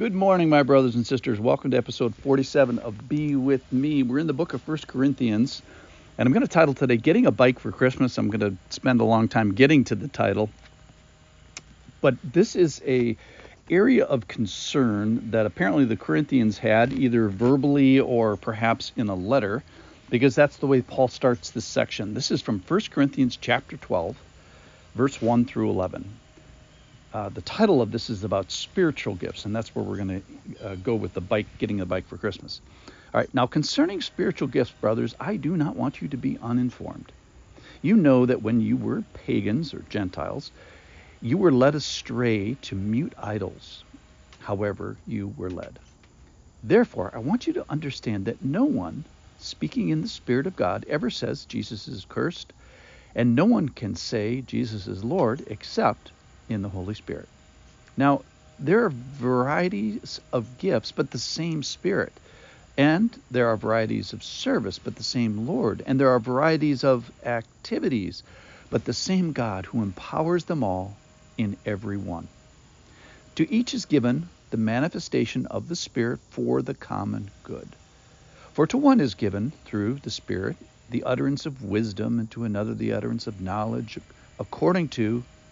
Good morning, my brothers and sisters. Welcome to episode 47 of Be With Me. We're in the book of First Corinthians, and I'm going to title today Getting a Bike for Christmas. I'm going to spend a long time getting to the title. But this is a area of concern that apparently the Corinthians had either verbally or perhaps in a letter because that's the way Paul starts this section. This is from 1 Corinthians chapter 12, verse 1 through 11. Uh, the title of this is about spiritual gifts, and that's where we're going to uh, go with the bike, getting the bike for Christmas. All right, now concerning spiritual gifts, brothers, I do not want you to be uninformed. You know that when you were pagans or Gentiles, you were led astray to mute idols, however, you were led. Therefore, I want you to understand that no one speaking in the Spirit of God ever says Jesus is cursed, and no one can say Jesus is Lord except in the Holy Spirit. Now, there are varieties of gifts, but the same Spirit. And there are varieties of service, but the same Lord. And there are varieties of activities, but the same God who empowers them all in every one. To each is given the manifestation of the Spirit for the common good. For to one is given, through the Spirit, the utterance of wisdom, and to another the utterance of knowledge, according to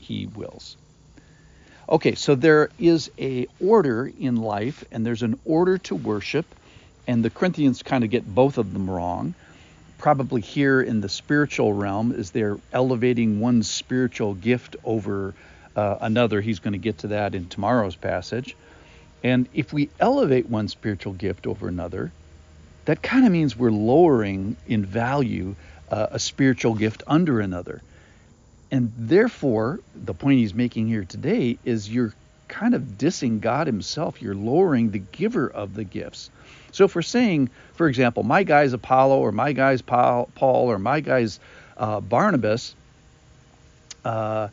he wills. Okay, so there is a order in life and there's an order to worship and the Corinthians kind of get both of them wrong. Probably here in the spiritual realm is they're elevating one spiritual gift over uh, another. He's going to get to that in tomorrow's passage. And if we elevate one spiritual gift over another, that kind of means we're lowering in value uh, a spiritual gift under another. And therefore, the point he's making here today is you're kind of dissing God himself. You're lowering the giver of the gifts. So if we're saying, for example, my guy's Apollos or my guy's Paul or my guy's uh, Barnabas, uh,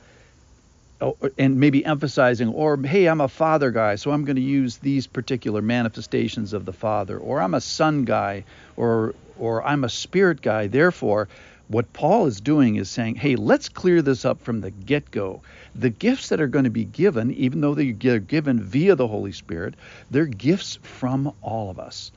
oh, and maybe emphasizing, or hey, I'm a father guy, so I'm going to use these particular manifestations of the Father, or I'm a son guy, or or I'm a spirit guy, therefore what Paul is doing is saying, hey, let's clear this up from the get go. The gifts that are going to be given, even though they're given via the Holy Spirit, they're gifts from all of us.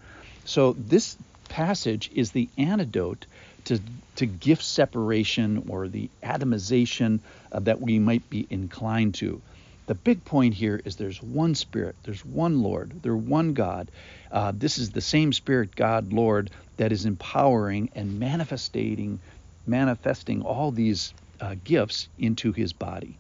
So this passage is the antidote to, to gift separation or the atomization uh, that we might be inclined to. The big point here is there's one Spirit, there's one Lord, there's one God. Uh, this is the same Spirit, God, Lord, that is empowering and manifesting manifesting all these uh, gifts into his body.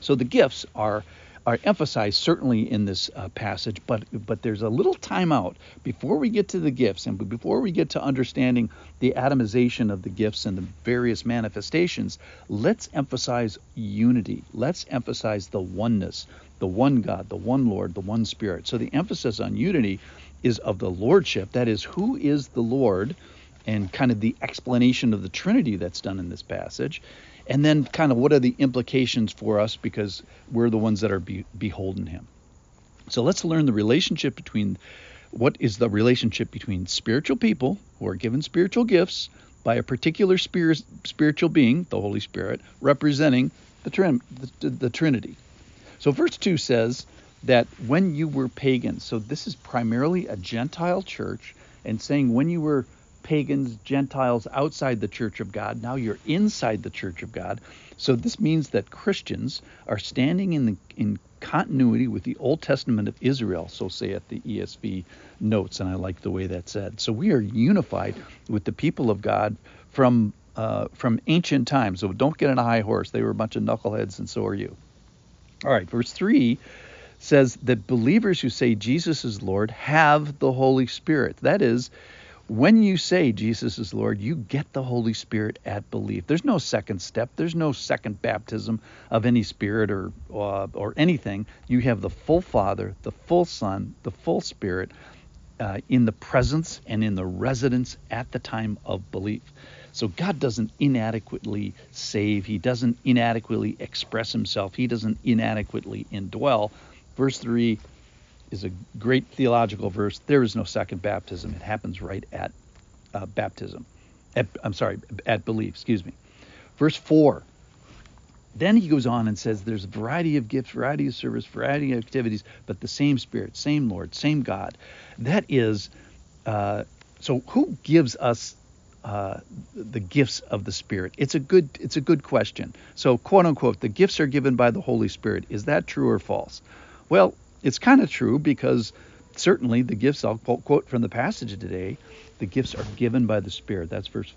So the gifts are are emphasized certainly in this uh, passage, but but there's a little timeout before we get to the gifts and before we get to understanding the atomization of the gifts and the various manifestations. Let's emphasize unity. Let's emphasize the oneness, the one God, the one Lord, the one Spirit. So the emphasis on unity is of the lordship. That is, who is the Lord? And kind of the explanation of the Trinity that's done in this passage, and then kind of what are the implications for us because we're the ones that are be, beholden Him. So let's learn the relationship between what is the relationship between spiritual people who are given spiritual gifts by a particular spirit, spiritual being, the Holy Spirit, representing the, the, the Trinity. So verse 2 says that when you were pagans, so this is primarily a Gentile church, and saying when you were pagans, Gentiles outside the church of God. Now you're inside the church of God. So this means that Christians are standing in the, in continuity with the Old Testament of Israel, so say at the ESV notes, and I like the way that's said. So we are unified with the people of God from uh, from ancient times. So don't get on a high horse. They were a bunch of knuckleheads, and so are you. All right, verse three says that believers who say Jesus is Lord have the Holy Spirit. That is, when you say Jesus is Lord, you get the Holy Spirit at belief. There's no second step. There's no second baptism of any spirit or uh, or anything. You have the full Father, the full Son, the full Spirit uh, in the presence and in the residence at the time of belief. So God doesn't inadequately save. He doesn't inadequately express himself. He doesn't inadequately indwell. Verse 3 is a great theological verse. There is no second baptism. It happens right at uh, baptism. At, I'm sorry, at belief, excuse me. Verse 4. Then he goes on and says there's a variety of gifts, variety of service, variety of activities, but the same Spirit, same Lord, same God. That is, uh, so who gives us uh, the gifts of the Spirit? It's a good it's a good question. So quote unquote, the gifts are given by the Holy Spirit. Is that true or false? Well, it's kind of true because certainly the gifts, I'll quote from the passage today, the gifts are given by the Spirit. That's verse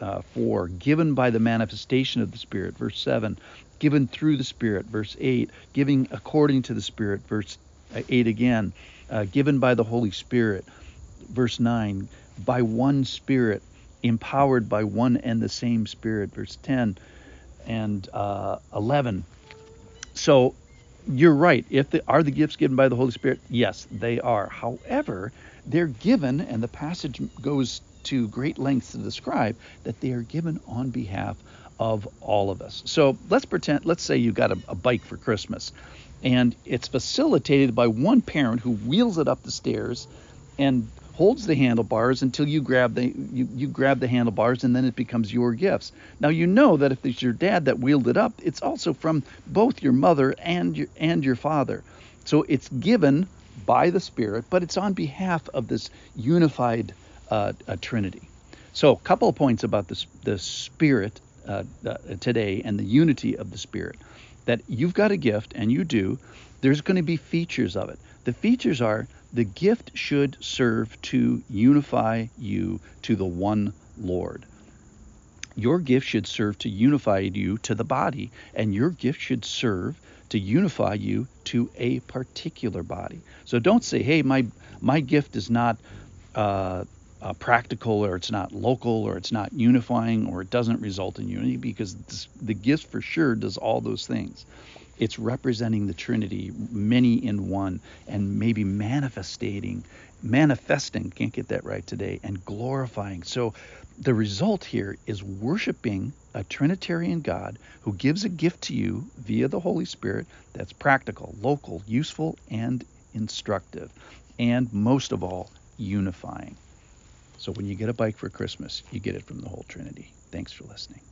uh, 4. Given by the manifestation of the Spirit, verse 7. Given through the Spirit, verse 8. Giving according to the Spirit, verse uh, 8 again. Uh, given by the Holy Spirit, verse 9. By one Spirit, empowered by one and the same Spirit, verse 10 and uh, 11. So you're right. If the, are the gifts given by the Holy Spirit? Yes, they are. However, they're given, and the passage goes to great lengths to describe that they are given on behalf of all of us. So let's pretend, let's say you got a, a bike for Christmas, and it's facilitated by one parent who wheels it up the stairs and holds the handlebars until you grab the you, you grab the handlebars and then it becomes your gifts. Now you know that if it's your dad that wheeled it up, it's also from both your mother and your and your father. So it's given by the Spirit, but it's on behalf of this unified uh, Trinity. So a couple of points about this the Spirit uh, today and the unity of the Spirit. That you've got a gift and you do. There's going to be features of it. The features are the gift should serve to unify you to the one Lord. Your gift should serve to unify you to the body, and your gift should serve to unify you to a particular body. So don't say, "Hey, my my gift is not uh, uh, practical, or it's not local, or it's not unifying, or it doesn't result in unity," because this, the gift for sure does all those things. It's representing the Trinity, many in one, and maybe manifesting, manifesting, can't get that right today, and glorifying. So the result here is worshiping a Trinitarian God who gives a gift to you via the Holy Spirit that's practical, local, useful, and instructive, and most of all, unifying. So when you get a bike for Christmas, you get it from the whole Trinity. Thanks for listening.